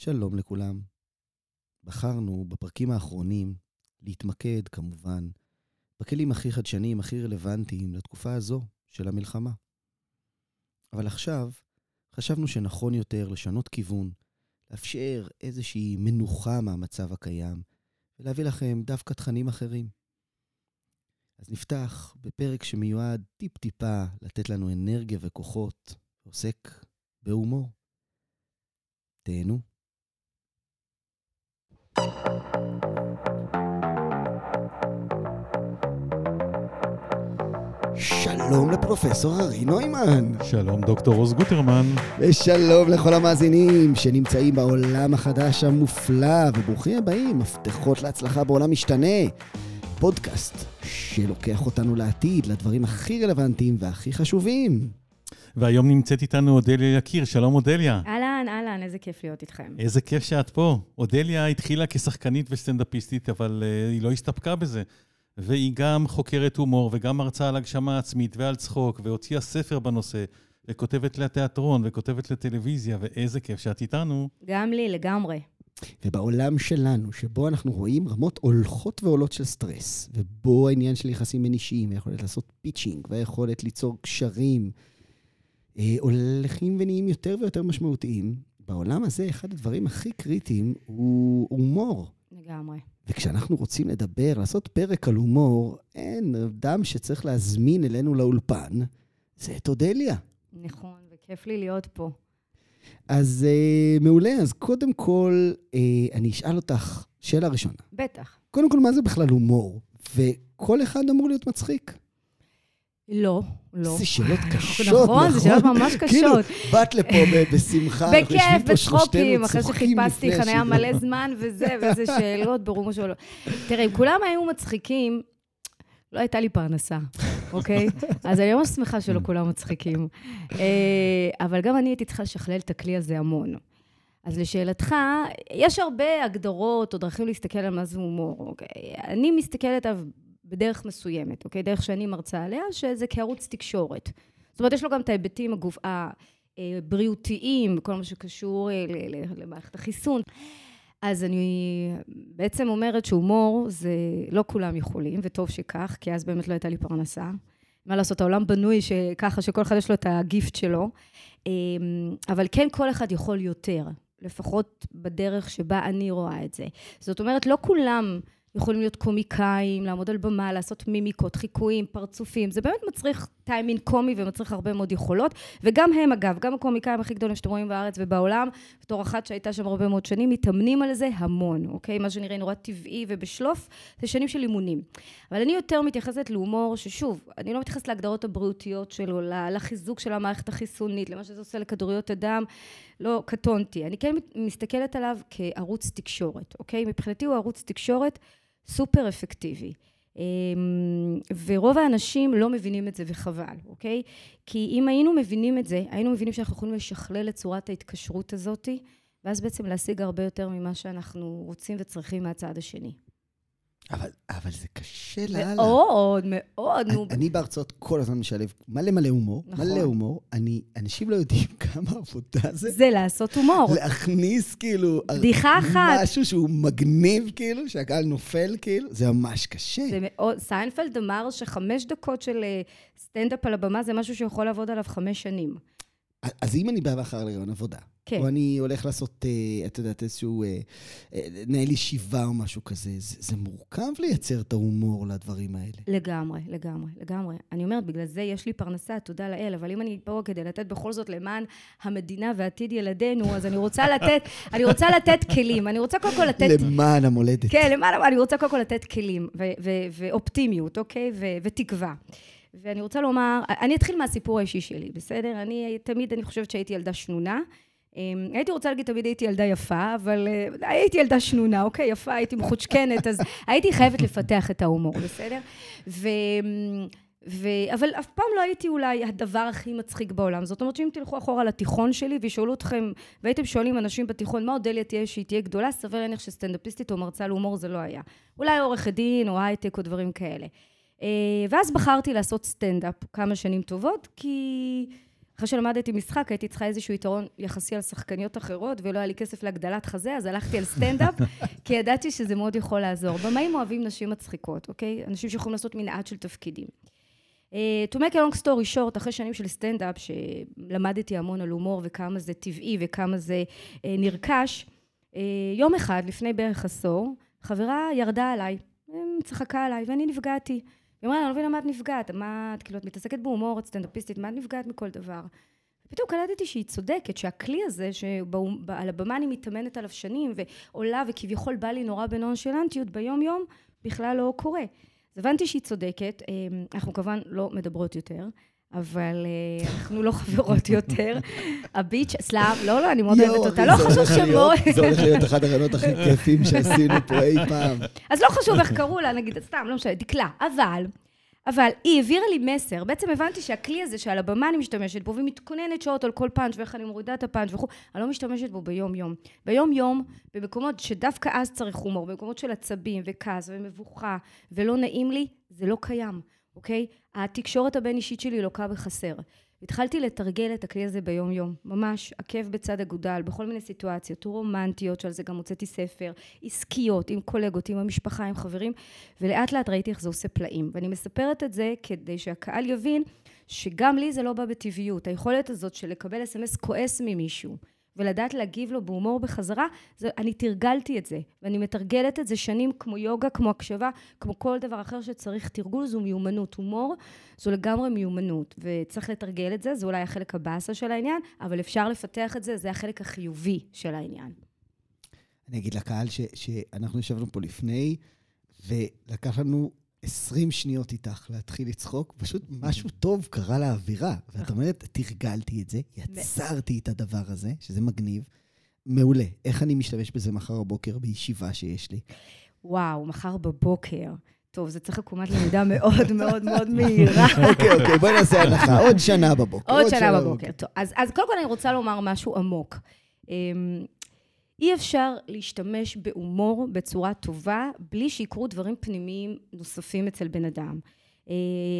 שלום לכולם. בחרנו בפרקים האחרונים להתמקד, כמובן, בכלים הכי חדשניים, הכי רלוונטיים לתקופה הזו של המלחמה. אבל עכשיו חשבנו שנכון יותר לשנות כיוון, לאפשר איזושהי מנוחה מהמצב הקיים, ולהביא לכם דווקא תכנים אחרים. אז נפתח בפרק שמיועד טיפ-טיפה לתת לנו אנרגיה וכוחות, עוסק בהומור. תהנו. שלום לפרופסור ארי נוימן. שלום דוקטור עוז גוטרמן. ושלום לכל המאזינים שנמצאים בעולם החדש המופלא, וברוכים הבאים, מפתחות להצלחה בעולם משתנה. פודקאסט שלוקח אותנו לעתיד, לדברים הכי רלוונטיים והכי חשובים. והיום נמצאת איתנו אודליה יקיר, שלום אודליה. אהלן, איזה כיף להיות איתכם. איזה כיף שאת פה. אודליה התחילה כשחקנית וסטנדאפיסטית, אבל uh, היא לא הסתפקה בזה. והיא גם חוקרת הומור וגם מרצה על הגשמה עצמית ועל צחוק, והוציאה ספר בנושא, וכותבת לתיאטרון וכותבת לטלוויזיה, ואיזה כיף שאת איתנו. גם לי, לגמרי. ובעולם שלנו, שבו אנחנו רואים רמות הולכות ועולות של סטרס, ובו העניין של יחסים בין אישיים, היכולת לעשות pitching, והיכולת ליצור קשרים, אה, הולכים ונהיים יותר ויותר משמעותיים. בעולם הזה, אחד הדברים הכי קריטיים הוא הומור. לגמרי. וכשאנחנו רוצים לדבר, לעשות פרק על הומור, אין אדם שצריך להזמין אלינו לאולפן, זה את אודליה. נכון, וכיף לי להיות פה. אז uh, מעולה, אז קודם כל, uh, אני אשאל אותך שאלה ראשונה. בטח. קודם כל, מה זה בכלל הומור? וכל אחד אמור להיות מצחיק. לא, לא. זה שאלות קשות, נכון? נכון, זה שאלות ממש קשות. כאילו, באת לפה בשמחה, בכיף, בצחוקים, אחרי שחיפשתי חניה מלא זמן וזה, ואיזה שאלות ברומו של... תראה, אם כולם היו מצחיקים, לא הייתה לי פרנסה, אוקיי? אז אני ממש שמחה שלא כולם מצחיקים. אה, אבל גם אני הייתי צריכה לשכלל את הכלי הזה המון. אז לשאלתך, יש הרבה הגדרות או דרכים להסתכל על מה זה הומור, אוקיי? אני מסתכלת בדרך מסוימת, אוקיי? דרך שאני מרצה עליה, שזה כערוץ תקשורת. זאת אומרת, יש לו גם את ההיבטים הגוף... הבריאותיים, כל מה שקשור אה, למערכת החיסון. אז אני בעצם אומרת שהומור זה לא כולם יכולים, וטוב שכך, כי אז באמת לא הייתה לי פרנסה. מה לעשות, העולם בנוי ככה שכל אחד יש לו את הגיפט שלו. אמ, אבל כן, כל אחד יכול יותר, לפחות בדרך שבה אני רואה את זה. זאת אומרת, לא כולם... יכולים להיות קומיקאים, לעמוד על במה, לעשות מימיקות, חיקויים, פרצופים. זה באמת מצריך טיימינג קומי ומצריך הרבה מאוד יכולות. וגם הם, אגב, גם הקומיקאים הכי גדולים שאתם רואים בארץ ובעולם, בתור אחת שהייתה שם הרבה מאוד שנים, מתאמנים על זה המון, אוקיי? מה שנראה נורא טבעי ובשלוף, זה שנים של אימונים. אבל אני יותר מתייחסת להומור, ששוב, אני לא מתייחסת להגדרות הבריאותיות שלו, לחיזוק של המערכת החיסונית, למה שזה עושה לכדוריות הדם. לא, קטונתי. אני כן מסתכלת עליו כערוץ תקשורת, אוקיי? מבחינתי הוא ערוץ תקשורת סופר אפקטיבי. אמ, ורוב האנשים לא מבינים את זה וחבל, אוקיי? כי אם היינו מבינים את זה, היינו מבינים שאנחנו יכולים לשכלל את צורת ההתקשרות הזאתי, ואז בעצם להשיג הרבה יותר ממה שאנחנו רוצים וצריכים מהצד השני. אבל, אבל זה קשה לאללה. מאוד, מאוד, נו. אני בהרצאות כל הזמן משלב מלא מלא הומור, נכון. מלא הומור. אני, אנשים לא יודעים כמה עבודה זה. זה לעשות הומור. להכניס כאילו... בדיחה אחת. משהו שהוא מגניב כאילו, שהקהל נופל כאילו, זה ממש קשה. זה מאוד, סיינפלד אמר שחמש דקות של אה, סטנדאפ על הבמה זה משהו שיכול לעבוד עליו חמש שנים. אז אם אני בא ואחר לראיון עבודה, כן. או אני הולך לעשות, אה, את יודעת, איזשהו, אה, לנהל ישיבה או משהו כזה, זה, זה מורכב לייצר את ההומור לדברים האלה. לגמרי, לגמרי, לגמרי. אני אומרת, בגלל זה יש לי פרנסה, תודה לאל, אבל אם אני פה כדי לתת בכל זאת למען המדינה ועתיד ילדינו, אז אני רוצה לתת, אני רוצה לתת כלים. אני רוצה קודם כל לתת... למען המולדת. כן, למען, אני רוצה קודם כל לתת כלים, ו- ו- ואופטימיות, אוקיי? ו- ותקווה. ואני רוצה לומר, אני אתחיל מהסיפור האישי שלי, בסדר? אני תמיד, אני חושבת שהייתי ילדה שנונה. אמ, הייתי רוצה להגיד תמיד הייתי ילדה יפה, אבל אה, הייתי ילדה שנונה, אוקיי, יפה, הייתי מחוצ'קנת, אז הייתי חייבת לפתח את ההומור, בסדר? ו... ו... אבל אף פעם לא הייתי אולי הדבר הכי מצחיק בעולם. זאת אומרת שאם תלכו אחורה לתיכון שלי וישאלו אתכם, והייתם שואלים אנשים בתיכון, מה אודליה תהיה שהיא תהיה גדולה, סביר להניח שסטנדאפיסטית או מרצה להומור זה לא היה. אולי עורכת דין או הייטק או דברים כאלה. אה, ואז בחרתי לעשות סטנדאפ כמה שנים טובות, כי אחרי שלמדתי משחק, הייתי צריכה איזשהו יתרון יחסי על שחקניות אחרות, ולא היה לי כסף להגדלת חזה, אז הלכתי על סטנדאפ, כי ידעתי שזה מאוד יכול לעזור. במאים אוהבים נשים מצחיקות, אוקיי? אנשים שיכולים לעשות מנעד של תפקידים. Uh, to make a long story short, אחרי שנים של סטנדאפ, שלמדתי המון על הומור וכמה זה טבעי וכמה זה uh, נרכש, uh, יום אחד, לפני בערך עשור, חברה ירדה עליי, צחקה עליי, ואני נפגעתי. היא אמרה, אני לא מבינה מה את נפגעת, מה את, כאילו, את מתעסקת בהומור, את סטנדאפיסטית, מה את נפגעת מכל דבר? ופתאום קלטתי שהיא צודקת, שהכלי הזה, שעל הבמה אני מתאמנת עליו שנים, ועולה וכביכול בא לי נורא בנונשלנטיות, ביום יום בכלל לא קורה. אז הבנתי שהיא צודקת, אמ, אנחנו כמובן לא מדברות יותר, אבל אה, אנחנו לא חברות יותר. הביץ', סלאם, לא, לא, אני מאוד אוהבת אותה, לא חשוב שמות. זה הולך להיות אחד הרעיונות הכי כיפים שעשינו פה אי פעם. אז לא חשוב איך קראו לה, נגיד, סתם, לא משנה, דקלה. אבל, אבל היא העבירה לי מסר, בעצם הבנתי שהכלי הזה שעל הבמה אני משתמשת בו, ומתכוננת שעות על כל פאנץ' ואיך אני מורידה את הפאנץ' וכו', אני לא משתמשת בו ביום-יום. ביום-יום, במקומות שדווקא אז צריך הומור, במקומות של עצבים וכעס ומבוכה ולא נעים לי, זה לא קיים. אוקיי? התקשורת הבין-אישית שלי לוקה בחסר. התחלתי לתרגל את הכלי הזה ביום-יום, ממש עקב בצד אגודל, בכל מיני סיטואציות רומנטיות, שעל זה גם הוצאתי ספר, עסקיות, עם קולגות, עם המשפחה, עם חברים, ולאט לאט ראיתי איך זה עושה פלאים. ואני מספרת את זה כדי שהקהל יבין שגם לי זה לא בא בטבעיות. היכולת הזאת של לקבל אס.אם.אס כועס ממישהו, ולדעת להגיב לו בהומור בחזרה, זה, אני תרגלתי את זה, ואני מתרגלת את זה שנים כמו יוגה, כמו הקשבה, כמו כל דבר אחר שצריך תרגול, זו מיומנות. הומור זו לגמרי מיומנות, וצריך לתרגל את זה, זה אולי החלק הבאסה של העניין, אבל אפשר לפתח את זה, זה החלק החיובי של העניין. אני אגיד לקהל ש, שאנחנו ישבנו פה לפני, ולקח לנו 20 שניות איתך להתחיל לצחוק, פשוט משהו טוב קרה לאווירה. ואת אומרת, תרגלתי את זה, יצרתי את הדבר הזה, שזה מגניב. מעולה. איך אני משתמש בזה מחר בבוקר בישיבה שיש לי? וואו, מחר בבוקר. טוב, זה צריך עקומת למידה מאוד מאוד מאוד מהירה. אוקיי, אוקיי, בואי נעשה הנחה. עוד שנה בבוקר. עוד שנה בבוקר, טוב. אז קודם כל אני רוצה לומר משהו עמוק. אי אפשר להשתמש בהומור בצורה טובה בלי שיקרו דברים פנימיים נוספים אצל בן אדם. אה,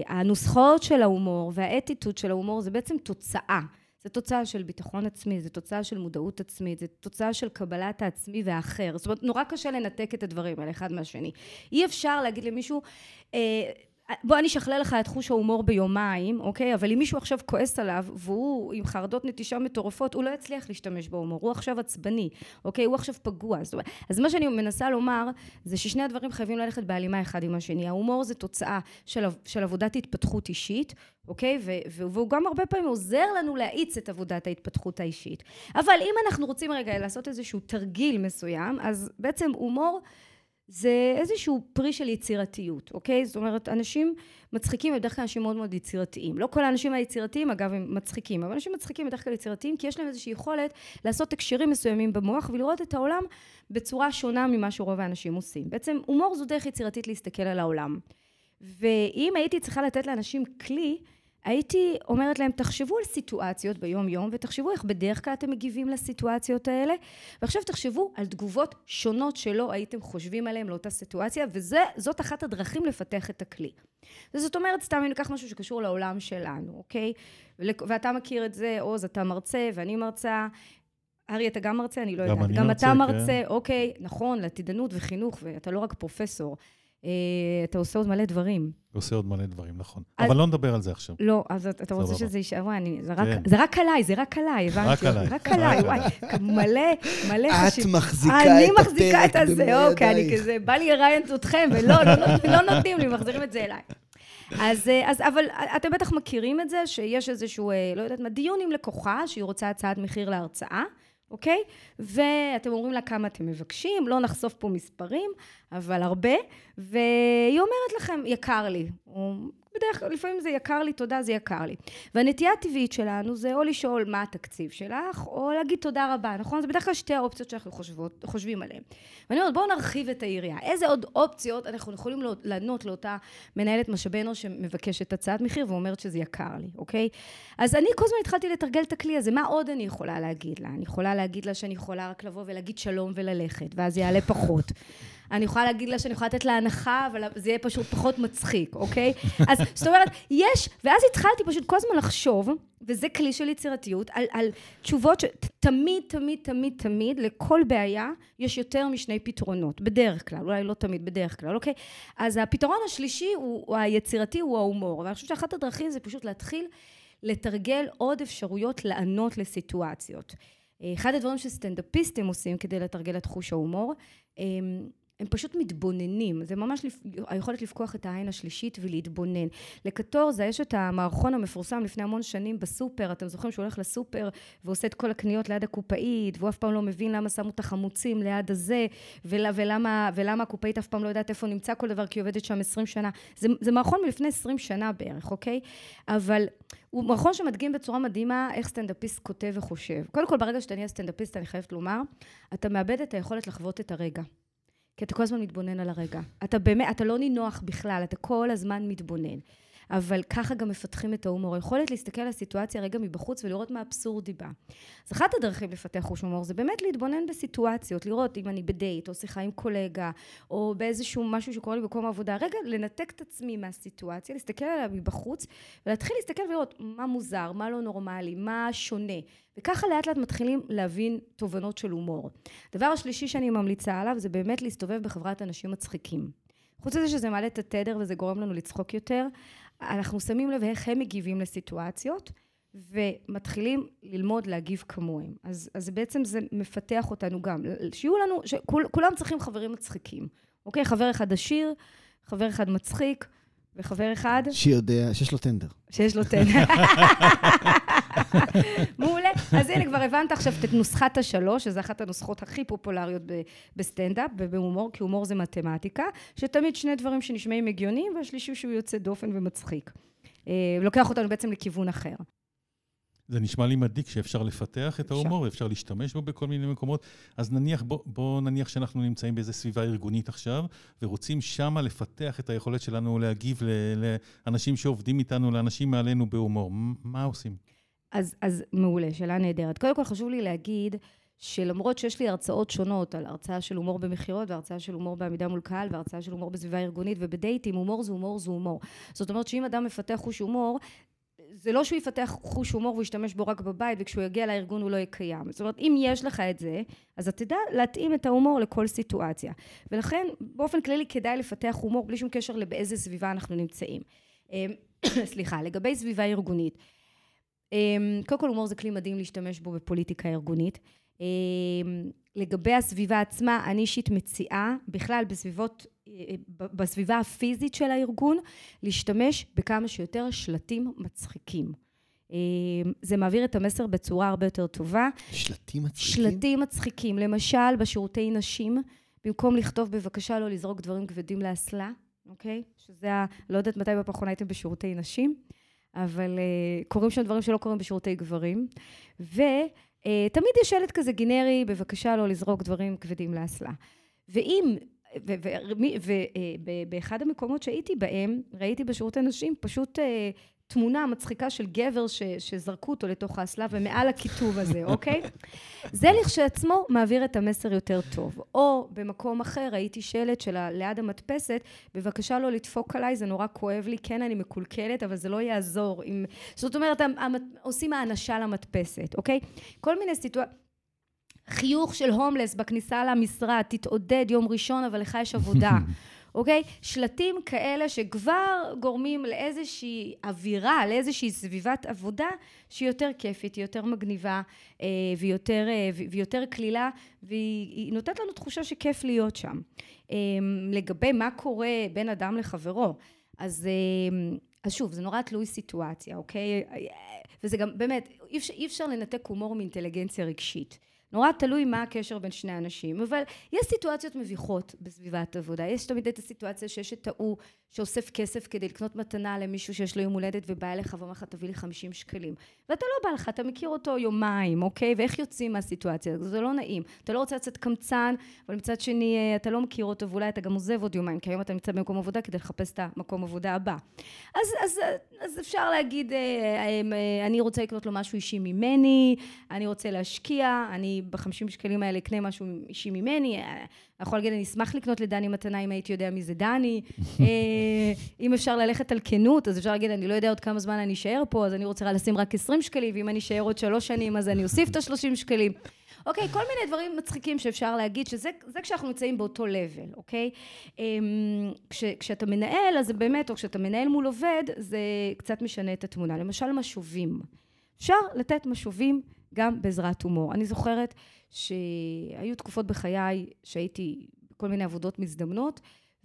הנוסחאות של ההומור והאטיטוד של ההומור זה בעצם תוצאה. זה תוצאה של ביטחון עצמי, זה תוצאה של מודעות עצמית, זה תוצאה של קבלת העצמי והאחר. זאת אומרת, נורא קשה לנתק את הדברים האלה אחד מהשני. אי אפשר להגיד למישהו, אה, בוא אני אשכלל לך את חוש ההומור ביומיים, אוקיי? אבל אם מישהו עכשיו כועס עליו, והוא עם חרדות נטישה מטורפות, הוא לא יצליח להשתמש בהומור, הוא עכשיו עצבני, אוקיי? הוא עכשיו פגוע. זאת אומרת, אז מה שאני מנסה לומר, זה ששני הדברים חייבים ללכת בהלימה אחד עם השני. ההומור זה תוצאה של, של עבודת התפתחות אישית, אוקיי? ו- והוא גם הרבה פעמים עוזר לנו להאיץ את עבודת ההתפתחות האישית. אבל אם אנחנו רוצים רגע לעשות איזשהו תרגיל מסוים, אז בעצם הומור... זה איזשהו פרי של יצירתיות, אוקיי? זאת אומרת, אנשים מצחיקים הם בדרך כלל אנשים מאוד מאוד יצירתיים. לא כל האנשים היצירתיים, אגב, הם מצחיקים, אבל אנשים מצחיקים בדרך כלל יצירתיים, כי יש להם איזושהי יכולת לעשות הקשרים מסוימים במוח ולראות את העולם בצורה שונה ממה שרוב האנשים עושים. בעצם, הומור זו דרך יצירתית להסתכל על העולם. ואם הייתי צריכה לתת לאנשים כלי, הייתי אומרת להם, תחשבו על סיטואציות ביום-יום, ותחשבו איך בדרך כלל אתם מגיבים לסיטואציות האלה, ועכשיו תחשבו על תגובות שונות שלא הייתם חושבים עליהן לאותה סיטואציה, וזאת אחת הדרכים לפתח את הכלי. וזאת אומרת, סתם אם ניקח משהו שקשור לעולם שלנו, אוקיי? ואתה מכיר את זה, עוז, אתה מרצה ואני מרצה. ארי, אתה גם מרצה? אני לא יודעת. גם, גם אתה מרצה, כן. אוקיי, נכון, לעתידנות וחינוך, ואתה לא רק פרופסור. אה, אתה עושה עוד מלא דברים. עושה עוד מלא דברים, נכון. אבל לא נדבר על זה עכשיו. לא, אז אתה רוצה שזה יישאר, וואי, כן. זה רק עליי, זה רק עליי, הבנתי. רק עליי. רק עליי, וואי, מלא, מלא חשיב. את מחזיקה את הפרק אני מחזיקה את הזה, אוקיי, אני כזה, בא לי לראיין אתכם, ולא, לא, לא נותנים לי, מחזירים את זה אליי. אז, אה, אז, אבל אתם בטח מכירים את זה, שיש איזשהו, אה, לא יודעת מה, דיון עם לקוחה, שהיא רוצה הצעת מחיר להרצאה. אוקיי? ואתם אומרים לה כמה אתם מבקשים, לא נחשוף פה מספרים, אבל הרבה, והיא אומרת לכם, יקר לי. בדרך כלל, לפעמים זה יקר לי, תודה, זה יקר לי. והנטייה הטבעית שלנו זה או לשאול מה התקציב שלך, או להגיד תודה רבה, נכון? זה בדרך כלל שתי האופציות שאנחנו חושבות, חושבים עליהן. ואני אומרת, בואו נרחיב את היריעה. איזה עוד אופציות אנחנו יכולים לענות לאותה מנהלת משאבי אנוש שמבקשת הצעת מחיר ואומרת שזה יקר לי, אוקיי? אז אני כל הזמן התחלתי לתרגל את הכלי הזה, מה עוד אני יכולה להגיד לה? אני יכולה להגיד לה שאני יכולה רק לבוא ולהגיד שלום וללכת, ואז יעלה פחות. אני יכולה להגיד לה שאני יכולה לתת לה הנחה, אבל זה יהיה פשוט פחות מצחיק, אוקיי? אז זאת אומרת, יש, ואז התחלתי פשוט כל הזמן לחשוב, וזה כלי של יצירתיות, על, על תשובות שתמיד, תמיד, תמיד, תמיד, לכל בעיה יש יותר משני פתרונות, בדרך כלל, אולי לא תמיד, בדרך כלל, אוקיי? אז הפתרון השלישי, הוא, הוא היצירתי, הוא ההומור. ואני חושבת שאחת הדרכים זה פשוט להתחיל לתרגל עוד אפשרויות לענות לסיטואציות. אחד הדברים שסטנדאפיסטים עושים כדי לתרגל את חוש ההומור, הם פשוט מתבוננים, זה ממש לפ... היכולת לפקוח את העין השלישית ולהתבונן. לקטורזה יש את המערכון המפורסם לפני המון שנים בסופר, אתם זוכרים שהוא הולך לסופר ועושה את כל הקניות ליד הקופאית, והוא אף פעם לא מבין למה שמו את החמוצים ליד הזה, ול... ולמה, ולמה הקופאית אף פעם לא יודעת איפה נמצא כל דבר, כי היא עובדת שם 20 שנה. זה, זה מערכון מלפני 20 שנה בערך, אוקיי? אבל הוא מערכון שמדגים בצורה מדהימה איך סטנדאפיסט כותב וחושב. קודם כל, ברגע שאתה נהיה סטנדאפיסט, אני חייבת לומר, אתה מאבד את היכולת לחוות את הרגע. כי אתה כל הזמן מתבונן על הרגע. אתה באמת, אתה לא נינוח בכלל, אתה כל הזמן מתבונן. אבל ככה גם מפתחים את ההומור. היכולת להסתכל על הסיטואציה רגע מבחוץ ולראות מה אבסורדי בה. אז אחת הדרכים לפתח חוש הומור זה באמת להתבונן בסיטואציות, לראות אם אני בדייט, או שיחה עם קולגה, או באיזשהו משהו שקורה לי במקום העבודה. רגע, לנתק את עצמי מהסיטואציה, להסתכל עליה מבחוץ, ולהתחיל להסתכל ולראות מה מוזר, מה לא נורמלי, מה שונה. וככה לאט לאט מתחילים להבין תובנות של הומור. הדבר השלישי שאני ממליצה עליו זה באמת להסתובב בחברת אנשים מצחיקים. חוץ מזה שזה מעלה את התדר וזה גורם לנו לצחוק יותר, אנחנו שמים לב איך הם מגיבים לסיטואציות, ומתחילים ללמוד להגיב כמוהם. אז, אז בעצם זה מפתח אותנו גם. שיהיו לנו, שכולם צריכים חברים מצחיקים. אוקיי? חבר אחד עשיר, חבר אחד מצחיק, וחבר אחד... שיודע, שיש לו טנדר. שיש לו טנדר. מעולה. אז הנה, כבר הבנת עכשיו את נוסחת השלוש, שזו אחת הנוסחות הכי פופולריות בסטנדאפ ובהומור, כי הומור זה מתמטיקה, שתמיד שני דברים שנשמעים הגיוניים, והשלישי שהוא יוצא דופן ומצחיק. אה, לוקח אותנו בעצם לכיוון אחר. זה נשמע לי מדאיג שאפשר לפתח את ההומור, אפשר להשתמש בו בכל מיני מקומות. אז נניח, בוא, בוא נניח שאנחנו נמצאים באיזו סביבה ארגונית עכשיו, ורוצים שמה לפתח את היכולת שלנו להגיב לאנשים שעובדים איתנו, לאנשים מעלינו בהומור. מה עושים? אז, אז מעולה, שאלה נהדרת. קודם כל חשוב לי להגיד שלמרות שיש לי הרצאות שונות על הרצאה של הומור במכירות והרצאה של הומור בעמידה מול קהל והרצאה של הומור בסביבה ארגונית ובדייטים, הומור זה הומור זה הומור. זאת אומרת שאם אדם מפתח חוש הומור, זה לא שהוא יפתח חוש הומור והוא ישתמש בו רק בבית וכשהוא יגיע לארגון הוא לא יהיה קיים. זאת אומרת, אם יש לך את זה, אז אתה תדע להתאים את ההומור לכל סיטואציה. ולכן, באופן כללי כדאי לפתח הומור בלי שום קשר לבאיזה סביבה אנחנו נמצאים. אמ, סליחה, לגבי סביבה ארגונית. אמ, קודם כל, הומור זה כלי מדהים להשתמש בו בפוליטיקה ארגונית. אמ, לגבי הסביבה עצמה, אני אישית מציעה בכלל בסביבות, אה, בסביבה הפיזית של הארגון, להשתמש בכמה שיותר שלטים מצחיקים. אמ, זה מעביר את המסר בצורה הרבה יותר טובה. שלטים מצחיקים? שלטים מצחיקים. למשל, בשירותי נשים, במקום לכתוב בבקשה לא לזרוק דברים כבדים לאסלה, אוקיי? שזה ה... לא יודעת מתי בפחון הייתם בשירותי נשים, אבל uh, קורים שם דברים שלא קורים בשירותי גברים. ו... אה, תמיד יש שלט כזה גנרי, בבקשה לא לזרוק דברים כבדים לאסלה. ואם, ובאחד אה, המקומות שהייתי בהם, ראיתי בשירות הנשים פשוט תמונה מצחיקה של גבר ש, שזרקו אותו לתוך האסלה ומעל הכיתוב הזה, אוקיי? זה לכשעצמו מעביר את המסר יותר טוב. או במקום אחר ראיתי שלט של ליד המדפסת, בבקשה לא לדפוק עליי, זה נורא כואב לי, כן אני מקולקלת, אבל זה לא יעזור. אם... זאת אומרת, עושים האנשה למדפסת, אוקיי? כל מיני סיטואציות. חיוך של הומלס בכניסה למשרד, תתעודד יום ראשון, אבל לך יש עבודה. אוקיי? שלטים כאלה שכבר גורמים לאיזושהי אווירה, לאיזושהי סביבת עבודה שהיא יותר כיפית, היא יותר מגניבה אה, ויותר, אה, ויותר קלילה, והיא נותנת לנו תחושה שכיף להיות שם. אה, לגבי מה קורה בין אדם לחברו, אז, אז שוב, זה נורא תלוי סיטואציה, אוקיי? וזה גם, באמת, אי אפשר, אי אפשר לנתק הומור מאינטליגנציה רגשית. נורא תלוי מה הקשר בין שני אנשים, אבל יש סיטואציות מביכות בסביבת עבודה. יש תמיד את הסיטואציה שיש את ההוא שאוסף כסף כדי לקנות מתנה למישהו שיש לו יום הולדת ובא אליך ואומר לך תביא לי 50 שקלים. ואתה לא בא לך, אתה מכיר אותו יומיים, אוקיי? ואיך יוצאים מהסיטואציה? זה לא נעים. אתה לא רוצה לצאת קמצן, אבל מצד שני אה, אתה לא מכיר אותו ואולי אתה גם עוזב עוד יומיים, כי היום אתה נמצא במקום עבודה כדי לחפש את המקום עבודה הבא. אז, אז, אז אפשר להגיד, אה, אה, אני רוצה לקנות לו משהו אישי ממני, אני רוצה להשקיע, אני אני בחמישים שקלים האלה אקנה משהו אישי ממני, אני יכול להגיד, אני אשמח לקנות לדני מתנה אם הייתי יודע מי זה דני. אם אפשר ללכת על כנות, אז אפשר להגיד, אני לא יודע עוד כמה זמן אני אשאר פה, אז אני רוצה לשים רק 20 שקלים, ואם אני אשאר עוד שלוש שנים, אז אני אוסיף את ה-30 שקלים. אוקיי? כל מיני דברים מצחיקים שאפשר להגיד, שזה כשאנחנו נמצאים באותו level, אוקיי? אמ, כש, כשאתה מנהל, אז זה באמת, או כשאתה מנהל מול עובד, זה קצת משנה את התמונה. למשל, משובים. אפשר לתת משובים גם בעזרת הומור. אני זוכרת שהיו תקופות בחיי שהייתי בכל מיני עבודות מזדמנות,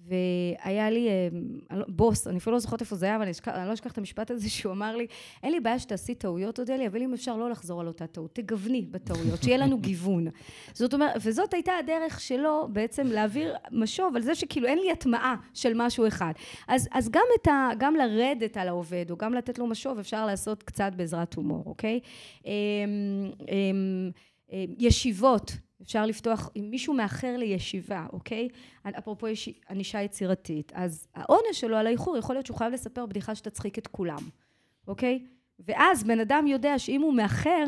והיה לי אה, לא, בוס, אני אפילו לא זוכרת איפה זה היה, אבל אני לא אשכח את המשפט הזה שהוא אמר לי, אין לי בעיה שתעשי טעויות, אודליה, אבל אם אפשר לא לחזור על אותה טעות, תגווני בטעויות, שיהיה לנו גיוון. זאת אומרת, וזאת הייתה הדרך שלו בעצם להעביר משוב על זה שכאילו אין לי הטמעה של משהו אחד. אז, אז גם, ה, גם לרדת על העובד, או גם לתת לו משוב, אפשר לעשות קצת בעזרת הומור, אוקיי? אמ, אמ, אמ, ישיבות. אפשר לפתוח, אם מישהו מאחר לישיבה, אוקיי? אפרופו יש ענישה יצירתית, אז העונש שלו על האיחור יכול להיות שהוא חייב לספר בדיחה שתצחיק את כולם, אוקיי? ואז בן אדם יודע שאם הוא מאחר,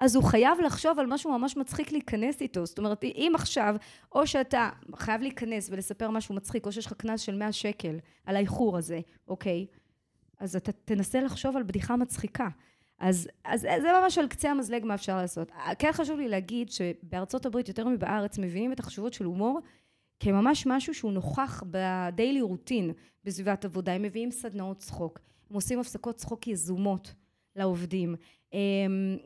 אז הוא חייב לחשוב על משהו ממש מצחיק להיכנס איתו. זאת אומרת, אם עכשיו, או שאתה חייב להיכנס ולספר משהו מצחיק, או שיש לך קנס של 100 שקל על האיחור הזה, אוקיי? אז אתה תנסה לחשוב על בדיחה מצחיקה. אז, אז זה ממש על קצה המזלג מה אפשר לעשות. כן חשוב לי להגיד שבארצות הברית יותר מבארץ מבינים את החשיבות של הומור כממש משהו שהוא נוכח בדיילי רוטין בסביבת עבודה. הם מביאים סדנאות צחוק, הם עושים הפסקות צחוק יזומות לעובדים.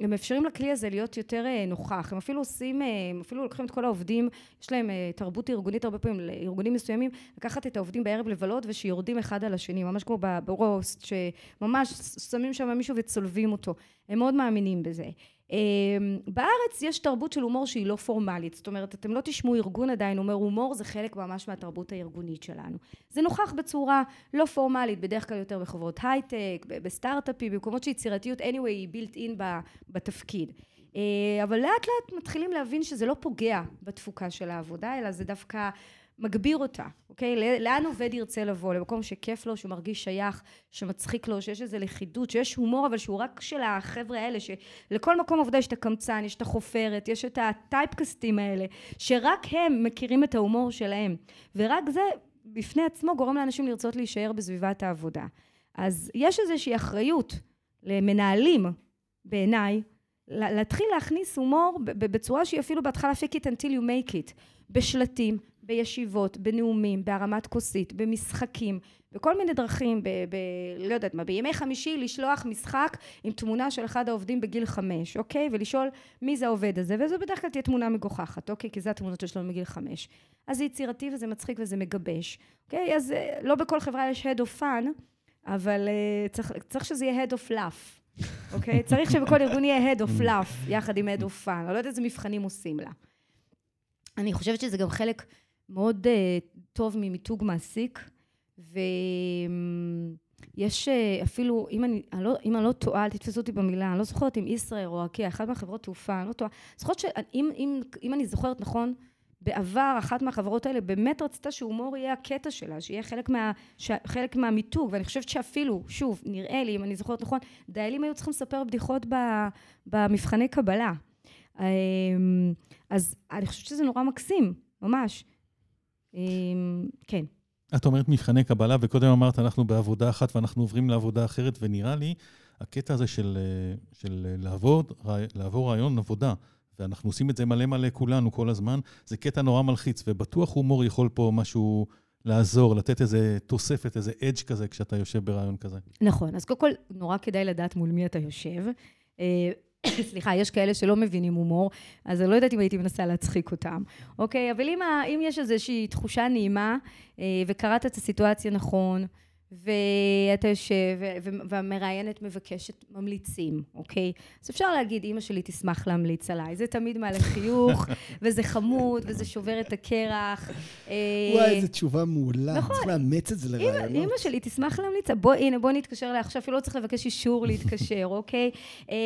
הם מאפשרים לכלי הזה להיות יותר אה, נוכח, הם אפילו עושים, אה, הם אפילו לוקחים את כל העובדים, יש להם אה, תרבות ארגונית הרבה פעמים, לארגונים מסוימים, לקחת את העובדים בערב לבלות ושיורדים אחד על השני, ממש כמו ברוסט, שממש שמים שם מישהו וצולבים אותו, הם מאוד מאמינים בזה. אמ, בארץ יש תרבות של הומור שהיא לא פורמלית, זאת אומרת, אתם לא תשמעו ארגון עדיין אומר הומור זה חלק ממש מהתרבות הארגונית שלנו. זה נוכח בצורה לא פורמלית, בדרך כלל יותר בחברות הייטק, בסטארט-אפים, במקומות שיצירתיות anyway היא built in בתפקיד. אה, אבל לאט לאט מתחילים להבין שזה לא פוגע בתפוקה של העבודה, אלא זה דווקא מגביר אותה, אוקיי? לאן עובד ירצה לבוא? למקום שכיף לו, שהוא מרגיש שייך, שמצחיק לו, שיש איזו לכידות, שיש הומור, אבל שהוא רק של החבר'ה האלה, שלכל מקום עבודה יש את הקמצן, יש את החופרת, יש את הטייפקסטים האלה, שרק הם מכירים את ההומור שלהם. ורק זה בפני עצמו גורם לאנשים לרצות להישאר בסביבת העבודה. אז יש איזושהי אחריות למנהלים, בעיניי, להתחיל להכניס הומור בצורה שהיא אפילו בהתחלה fake it until you make it, בשלטים, בישיבות, בנאומים, בהרמת כוסית, במשחקים, בכל מיני דרכים, ב, ב... לא יודעת מה, בימי חמישי לשלוח משחק עם תמונה של אחד העובדים בגיל חמש, אוקיי? ולשאול מי זה העובד הזה, וזו בדרך כלל תהיה תמונה מגוחכת, אוקיי? כי זה התמונות שיש לנו מגיל חמש. אז זה יצירתי וזה מצחיק וזה מגבש, אוקיי? אז אה, לא בכל חברה יש head of fun, אבל uh, צריך, צריך שזה יהיה head of laugh, אוקיי? צריך שבכל ארגון יהיה head of laugh, יחד עם head of fun. אני לא יודעת איזה מבחנים עושים לה. אני חושבת שזה גם חלק מאוד uh, טוב ממיתוג מעסיק, ויש uh, אפילו, אם אני, אני לא, אם אני לא טועה, אל תתפסו אותי במילה, אני לא זוכרת אם ישראייר או ארקיע, אחת מהחברות תעופה, אני לא טועה, זוכרת שאם אם, אם אני זוכרת נכון, בעבר אחת מהחברות האלה באמת רצתה שהומור יהיה הקטע שלה, שיהיה חלק, מה, ש, חלק מהמיתוג, ואני חושבת שאפילו, שוב, נראה לי, אם אני זוכרת נכון, דיילים היו צריכים לספר בדיחות במבחני קבלה. אמ, אז אני חושבת שזה נורא מקסים, ממש. אמ, כן. את אומרת מבחני קבלה, וקודם אמרת, אנחנו בעבודה אחת ואנחנו עוברים לעבודה אחרת, ונראה לי, הקטע הזה של, של לעבור, לעבור רעיון עבודה, ואנחנו עושים את זה מלא מלא כולנו כל הזמן, זה קטע נורא מלחיץ, ובטוח הומור יכול פה משהו לעזור, לתת איזה תוספת, איזה אדג' כזה, כשאתה יושב ברעיון כזה. נכון, אז קודם כל, נורא כדאי לדעת מול מי אתה יושב. סליחה, יש כאלה שלא מבינים הומור, אז אני לא יודעת אם הייתי מנסה להצחיק אותם, אוקיי? אבל אם, אם יש איזושהי תחושה נעימה, אה, וקראת את הסיטואציה נכון, ואתה יושב, והמראיינת מבקשת ממליצים, אוקיי? אז אפשר להגיד, אימא שלי תשמח להמליץ עליי. זה תמיד מעלה חיוך, וזה חמוד, וזה שובר את הקרח. אה, וואי, איזו תשובה מעולה. נכון. צריך לאמץ את זה לרעיונות. אימא שלי תשמח להמליץ, בוא, הנה, בוא נתקשר אליה עכשיו, אפילו לא צריך לבקש אישור להתקשר, אוקיי? אה,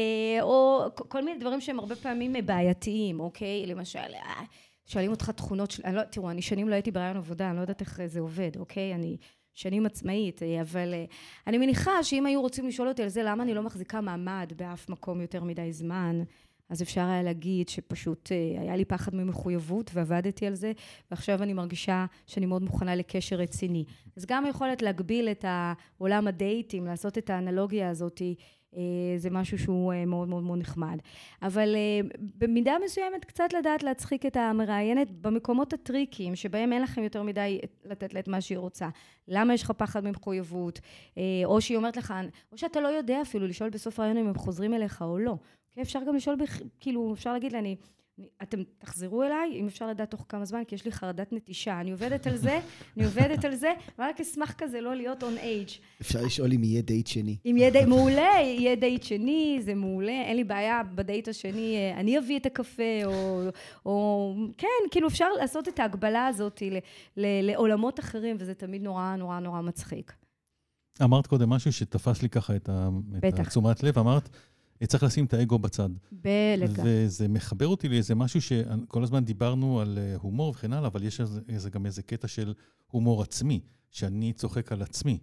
או כל מיני דברים שהם הרבה פעמים בעייתיים, אוקיי? למשל, אה, שואלים אותך תכונות של... לא, תראו, אני שנים לא הייתי ברעיון עבודה, אני לא יודעת איך זה עובד, אוקיי? אני... שנים עצמאית, אה, אבל אה, אני מניחה שאם היו רוצים לשאול אותי על זה, למה אני לא מחזיקה מעמד באף מקום יותר מדי זמן, אז אפשר היה להגיד שפשוט אה, היה לי פחד ממחויבות ועבדתי על זה, ועכשיו אני מרגישה שאני מאוד מוכנה לקשר רציני. אז גם היכולת להגביל את עולם הדייטים, לעשות את האנלוגיה הזאת, אה, זה משהו שהוא אה, מאוד מאוד מאוד נחמד. אבל במידה מסוימת קצת לדעת להצחיק את המראיינת במקומות הטריקיים, שבהם אין לכם יותר מדי לתת לה את מה שהיא רוצה. למה יש לך פחד ממחויבות? או שהיא אומרת לך, או שאתה לא יודע אפילו לשאול בסוף רעיון אם הם חוזרים אליך או לא. כי אפשר גם לשאול. כאילו, אפשר להגיד לה, אני, אתם תחזרו אליי, אם אפשר לדעת תוך כמה זמן, כי יש לי חרדת נטישה. אני עובדת על זה, אני עובדת על זה, ורק אשמח כזה לא להיות on edge. אפשר לשאול אם יהיה דייט שני. אם יהיה דייט, מעולה, יהיה דייט שני, זה מעולה, אין לי בעיה בדייט השני, אה, אני אביא את הקפה, או, או... כן, כאילו אפשר לעשות את ההקבלה הזאת ל, ל, לעולמות אחרים, וזה תמיד נורא נורא נורא מצחיק. אמרת קודם משהו שתפס לי ככה את, את תשומת לב, אמרת... צריך לשים את האגו בצד. בלגה. וזה מחבר אותי לאיזה משהו שכל הזמן דיברנו על אה, הומור וכן הלאה, אבל יש איזה, גם איזה קטע של הומור עצמי, שאני צוחק על עצמי.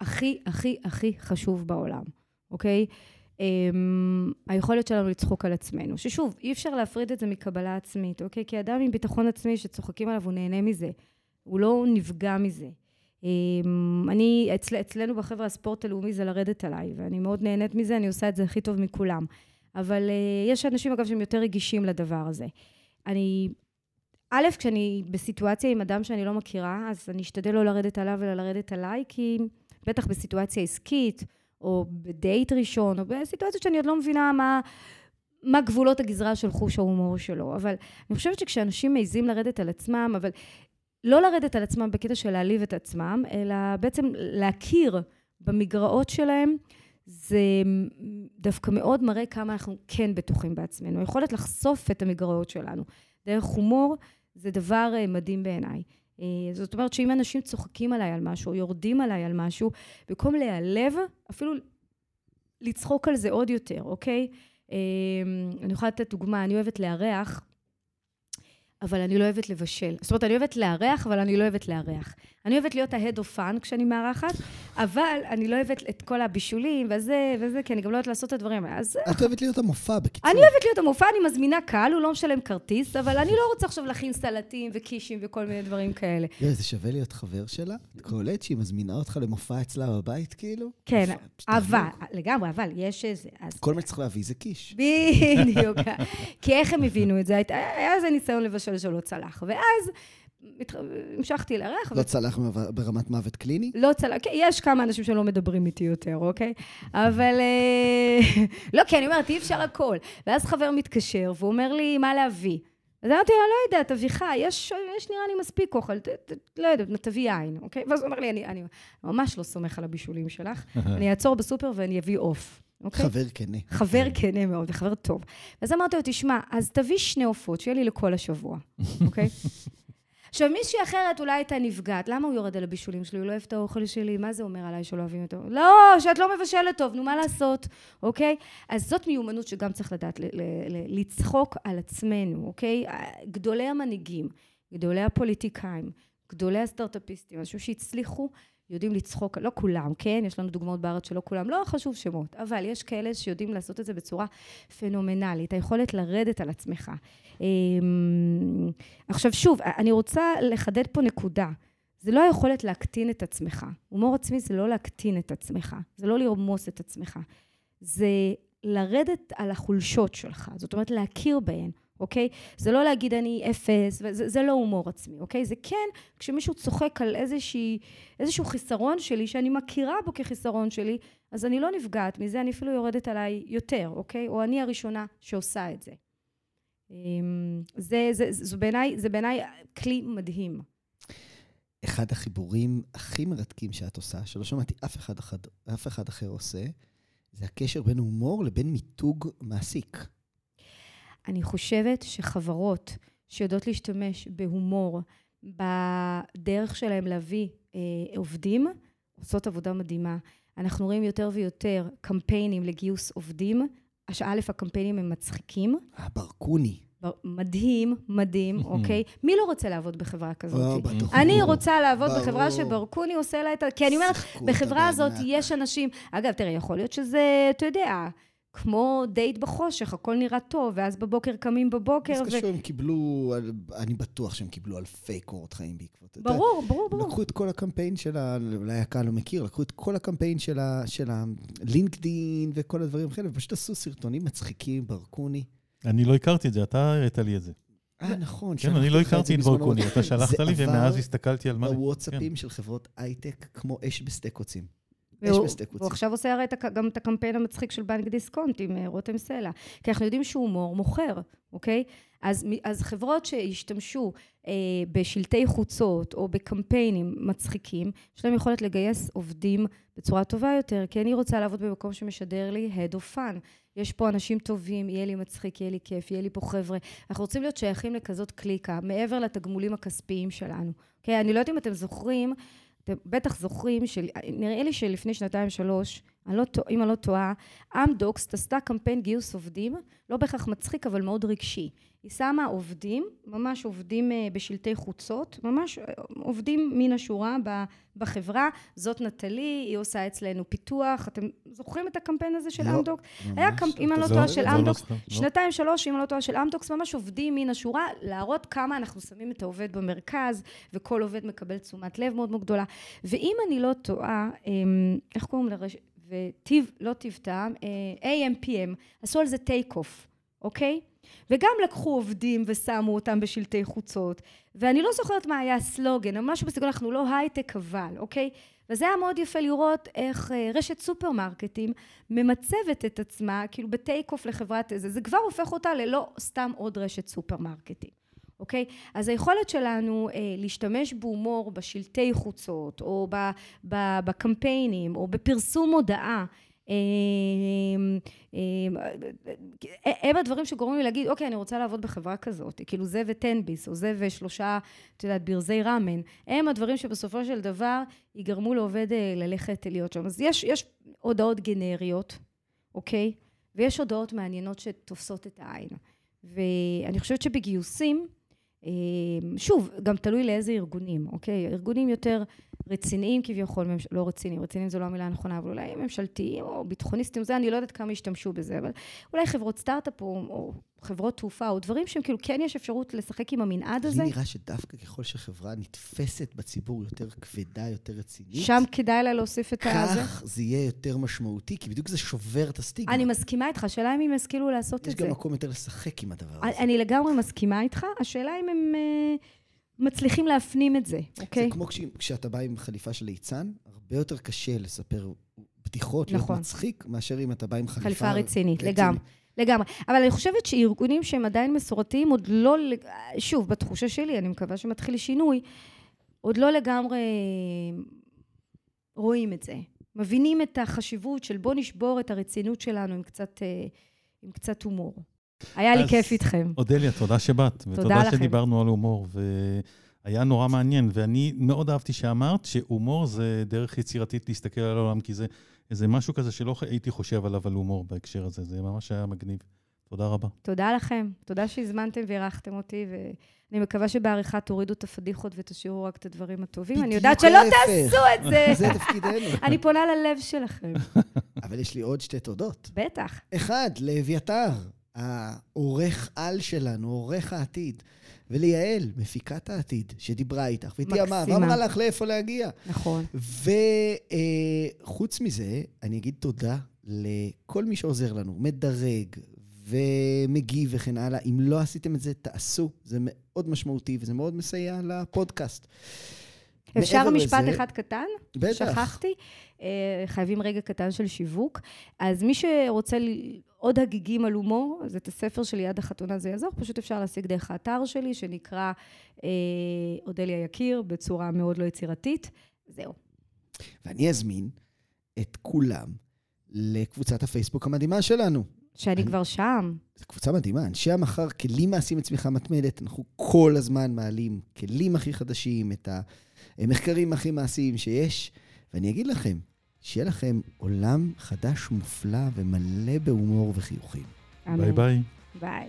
הכי, הכי, הכי חשוב בעולם, אוקיי? Um, היכולת שלנו לצחוק על עצמנו. ששוב, אי אפשר להפריד את זה מקבלה עצמית, אוקיי? כי אדם עם ביטחון עצמי שצוחקים עליו, הוא נהנה מזה. הוא לא נפגע מזה. אמ, אני, אצל, אצלנו בחברה הספורט הלאומי זה לרדת עליי, ואני מאוד נהנית מזה, אני עושה את זה הכי טוב מכולם. אבל uh, יש אנשים, אגב, שהם יותר רגישים לדבר הזה. אני, א', כשאני בסיטואציה עם אדם שאני לא מכירה, אז אני אשתדל לא לרדת עליו אלא לרדת עליי, כי בטח בסיטואציה עסקית, או בדייט ראשון, או בסיטואציות שאני עוד לא מבינה מה... מה גבולות הגזרה של חוש ההומור שלו. אבל אני חושבת שכשאנשים מעזים לרדת על עצמם, אבל לא לרדת על עצמם בקטע של להעליב את עצמם, אלא בעצם להכיר במגרעות שלהם, זה דווקא מאוד מראה כמה אנחנו כן בטוחים בעצמנו. היכולת לחשוף את המגרעות שלנו דרך הומור זה דבר אה, מדהים בעיניי. אה, זאת אומרת שאם אנשים צוחקים עליי על משהו, יורדים עליי על משהו, במקום להיעלב, אפילו לצחוק על זה עוד יותר, אוקיי? אה, אני יכולה לתת דוגמה, אני אוהבת לארח אבל אני לא אוהבת לבשל. זאת אומרת, אני אוהבת לארח, אבל אני לא אוהבת לארח. אני אוהבת להיות ה-head of fun כשאני מארחת, אבל אני לא אוהבת את כל הבישולים וזה וזה, כי אני גם לא אוהבת לעשות את הדברים האלה. אז... את אוהבת להיות המופע, בקיצור. אני אוהבת להיות המופע, אני מזמינה קהל, הוא לא משלם כרטיס, אבל אני לא רוצה עכשיו להכין סלטים וקישים וכל מיני דברים כאלה. תראה, זה שווה להיות חבר שלה? קולט שהיא מזמינה אותך למופע אצלה בבית, כאילו? כן, אבל, לגמרי, אבל יש איזה... כל מה שצריך להביא זה קיש. בדיוק. כי איך הם הבינו את זה? היה איזה ניסיון לבשל שלא צלח. ואז... המשכתי לארח. לא צלח ברמת מוות קליני? לא צלח, כן, יש כמה אנשים שלא מדברים איתי יותר, אוקיי? אבל... אה, לא, כי אני אומרת, אי אפשר הכל. ואז חבר מתקשר והוא אומר לי, מה להביא? אז אמרתי לו, לא יודעת, אביחי, יש, יש נראה לי מספיק אוכל, ת, ת, לא יודעת, תביא יין, אוקיי? ואז הוא אומר לי, אני, אני ממש לא סומך על הבישולים שלך, אני אעצור בסופר ואני אביא עוף. אוקיי? חבר כנה. חבר כנה מאוד, וחבר טוב. ואז אמרתי לו, תשמע, אז תביא שני עופות, שיהיה לי לכל השבוע, אוקיי? עכשיו, מישהי אחרת אולי הייתה נפגעת. למה הוא יורד על הבישולים שלי? הוא לא אוהב את האוכל שלי? מה זה אומר עליי שלא אוהבים אותו? לא, שאת לא מבשלת טוב, נו, מה לעשות, אוקיי? אז זאת מיומנות שגם צריך לדעת לצחוק על עצמנו, אוקיי? גדולי המנהיגים, גדולי הפוליטיקאים, גדולי הסטארט-אפיסטים, אנשים שהצליחו יודעים לצחוק, לא כולם, כן? יש לנו דוגמאות בארץ שלא כולם, לא חשוב שמות, אבל יש כאלה שיודעים לעשות את זה בצורה פנומנלית, היכולת לרדת על עצמך. אמ, עכשיו שוב, אני רוצה לחדד פה נקודה. זה לא היכולת להקטין את עצמך. הומור עצמי זה לא להקטין את עצמך, זה לא לרמוס את עצמך. זה לרדת על החולשות שלך, זאת אומרת להכיר בהן. אוקיי? זה לא להגיד אני אפס, וזה, זה לא הומור עצמי, אוקיי? זה כן כשמישהו צוחק על איזושהי, איזשהו חיסרון שלי, שאני מכירה בו כחיסרון שלי, אז אני לא נפגעת מזה, אני אפילו יורדת עליי יותר, אוקיי? או אני הראשונה שעושה את זה. אמ, זה, זה, זה, בעיניי, זה בעיניי כלי מדהים. אחד החיבורים הכי מרתקים שאת עושה, שלא שמעתי אף אחד, אחד, אף אחד אחר עושה, זה הקשר בין הומור לבין מיתוג מעסיק. אני חושבת שחברות שיודעות להשתמש בהומור בדרך שלהם להביא אה, עובדים, עושות עבודה מדהימה. אנחנו רואים יותר ויותר קמפיינים לגיוס עובדים. א', הקמפיינים הם מצחיקים. הברקוני. מדהים, מדהים, אוקיי? מי לא רוצה לעבוד בחברה כזאת? בטוח. אני רוצה לעבוד בחברה שברקוני עושה לה את ה... כי אני אומרת, בחברה הזאת יש אנשים... אגב, תראה, יכול להיות שזה, אתה יודע, כמו דייט בחושך, הכל נראה טוב, ואז בבוקר קמים בבוקר. זה קשור, הם קיבלו, אני בטוח שהם קיבלו אלפי קורות חיים בעקבות. ברור, ברור, ברור. לקחו את כל הקמפיין של ה... אולי הקהל לא מכיר, לקחו את כל הקמפיין של הלינקדין וכל הדברים האלה, ופשוט עשו סרטונים מצחיקים, ברקוני. אני לא הכרתי את זה, אתה הראית לי את זה. אה, נכון. כן, אני לא הכרתי את ברקוני, אתה שלחת לי, ומאז הסתכלתי על מה... זה עבר בוואטסאפים של חברות הייטק כמו אש בשדה קוצים. והוא, והוא עכשיו עושה הרי גם את הקמפיין המצחיק של בנק דיסקונט עם אה, רותם סלע. כי אנחנו יודעים שהוא הומור מוכר, אוקיי? אז, אז חברות שהשתמשו אה, בשלטי חוצות או בקמפיינים מצחיקים, יש להם יכולת לגייס עובדים בצורה טובה יותר, כי אני רוצה לעבוד במקום שמשדר לי head of fun. יש פה אנשים טובים, יהיה לי מצחיק, יהיה לי כיף, יהיה לי פה חבר'ה. אנחנו רוצים להיות שייכים לכזאת קליקה, מעבר לתגמולים הכספיים שלנו. אוקיי? אני לא יודעת אם אתם זוכרים, אתם בטח זוכרים, של, נראה לי שלפני שנתיים-שלוש, לא, אם אני לא טועה, אמדוקס עשתה קמפיין גיוס עובדים, לא בהכרח מצחיק, אבל מאוד רגשי. היא שמה עובדים, ממש עובדים אה, בשלטי חוצות, ממש אה, עובדים מן השורה בחברה. זאת נטלי, היא עושה אצלנו פיתוח. אתם זוכרים את הקמפיין הזה של לא, אמדוקס? היה קמפיין, אם אני לא טועה, של לא אמדוקס, שנתיים, שלוש, אם אני לא טועה, של אמדוקס, ממש עובדים מן השורה, להראות כמה אנחנו שמים את העובד במרכז, וכל עובד מקבל תשומת לב מאוד מאוד גדולה. ואם אני לא טועה, אמ, איך קוראים לרשת? וטיב, לא טיב טעם, אה, AMPM, עשו על זה take off, אוקיי? וגם לקחו עובדים ושמו אותם בשלטי חוצות. ואני לא זוכרת מה היה הסלוגן, או משהו בסגנון, אנחנו לא הייטק אבל, אוקיי? וזה היה מאוד יפה לראות איך אה, רשת סופרמרקטים ממצבת את עצמה, כאילו בטייק אוף לחברת איזה, זה כבר הופך אותה ללא סתם עוד רשת סופרמרקטים. אוקיי? אז היכולת שלנו אה, להשתמש בהומור בשלטי חוצות, או ב, ב, בקמפיינים, או בפרסום הודעה, אה, אה, אה, הם הדברים שגורמים לי להגיד, אוקיי, אני רוצה לעבוד בחברה כזאת, כאילו זה וטנביס, או זה ושלושה, את יודעת, ברזי ראמן, הם הדברים שבסופו של דבר יגרמו לעובד ללכת להיות שם. אז יש, יש הודעות גנריות, אוקיי? ויש הודעות מעניינות שתופסות את העין. ואני חושבת שבגיוסים, שוב, גם תלוי לאיזה ארגונים, אוקיי? ארגונים יותר רציניים כביכול, ממש... לא רציניים, רציניים זו לא המילה הנכונה, אבל אולי ממשלתיים או ביטחוניסטים, זה אני לא יודעת כמה ישתמשו בזה, אבל אולי חברות סטארט-אפ או, או חברות תעופה, או דברים שהם כאילו כן יש אפשרות לשחק עם המנעד הזה. לי נראה שדווקא ככל שחברה נתפסת בציבור יותר כבדה, יותר רצינית, שם כדאי לה להוסיף את הזה. כך זה יהיה יותר משמעותי, כי בדיוק זה שובר את הסטיגמה. אני מסכימה איתך, השאלה אם הם ישכילו לעשות את זה. יש גם מקום יותר לשחק עם הדבר הזה. אני לגמרי מסכימה איתך, השאלה אם הם... מצליחים להפנים את זה, אוקיי? זה כמו כש, כשאתה בא עם חליפה של ליצן, הרבה יותר קשה לספר בדיחות, נכון. להיות מצחיק, מאשר אם אתה בא עם חליפה... חליפה רצינית, רצינית. לגמרי. לגמרי. אבל אני חושבת שארגונים שהם עדיין מסורתיים, עוד לא, שוב, בתחושה שלי, אני מקווה שמתחיל שינוי, עוד לא לגמרי רואים את זה. מבינים את החשיבות של בוא נשבור את הרצינות שלנו עם קצת, אה, עם קצת הומור. היה לי כיף איתכם. אודליה, תודה שבאת. תודה לכם. ותודה שדיברנו על הומור. והיה נורא מעניין, ואני מאוד אהבתי שאמרת שהומור זה דרך יצירתית להסתכל על העולם, כי זה איזה משהו כזה שלא הייתי חושב עליו על הומור בהקשר הזה. זה ממש היה מגניב. תודה רבה. תודה לכם. תודה שהזמנתם ואירחתם אותי, ואני מקווה שבעריכה תורידו את הפדיחות ותשאירו רק את הדברים הטובים. אני יודעת שלא תעשו את זה. זה תפקידנו. אני פונה ללב שלכם. אבל יש לי עוד שתי תודות. בטח. אחד, לאביתר. העורך על שלנו, עורך העתיד, וליעל, מפיקת העתיד, שדיברה איתך, ותיאמה, ואמרה לך לאיפה להגיע. נכון. וחוץ מזה, אני אגיד תודה לכל מי שעוזר לנו, מדרג ומגיב וכן הלאה. אם לא עשיתם את זה, תעשו. זה מאוד משמעותי וזה מאוד מסייע לפודקאסט. אפשר משפט לזה, אחד קטן? בטח. שכחתי. אה, חייבים רגע קטן של שיווק. אז מי שרוצה עוד הגיגים על הומור, אז את הספר שלי יד החתונה זה יעזור, פשוט אפשר להשיג דרך האתר שלי, שנקרא אה, אודליה יקיר, בצורה מאוד לא יצירתית. זהו. ואני אזמין את כולם לקבוצת הפייסבוק המדהימה שלנו. שאני אני, כבר שם. זו קבוצה מדהימה. אנשי המחר, כלים מעשיים לצמיחה מתמדת. אנחנו כל הזמן מעלים כלים הכי חדשים, את המחקרים הכי מעשיים שיש. ואני אגיד לכם, שיהיה לכם עולם חדש מופלא ומלא בהומור וחיוכים. ביי ביי. ביי.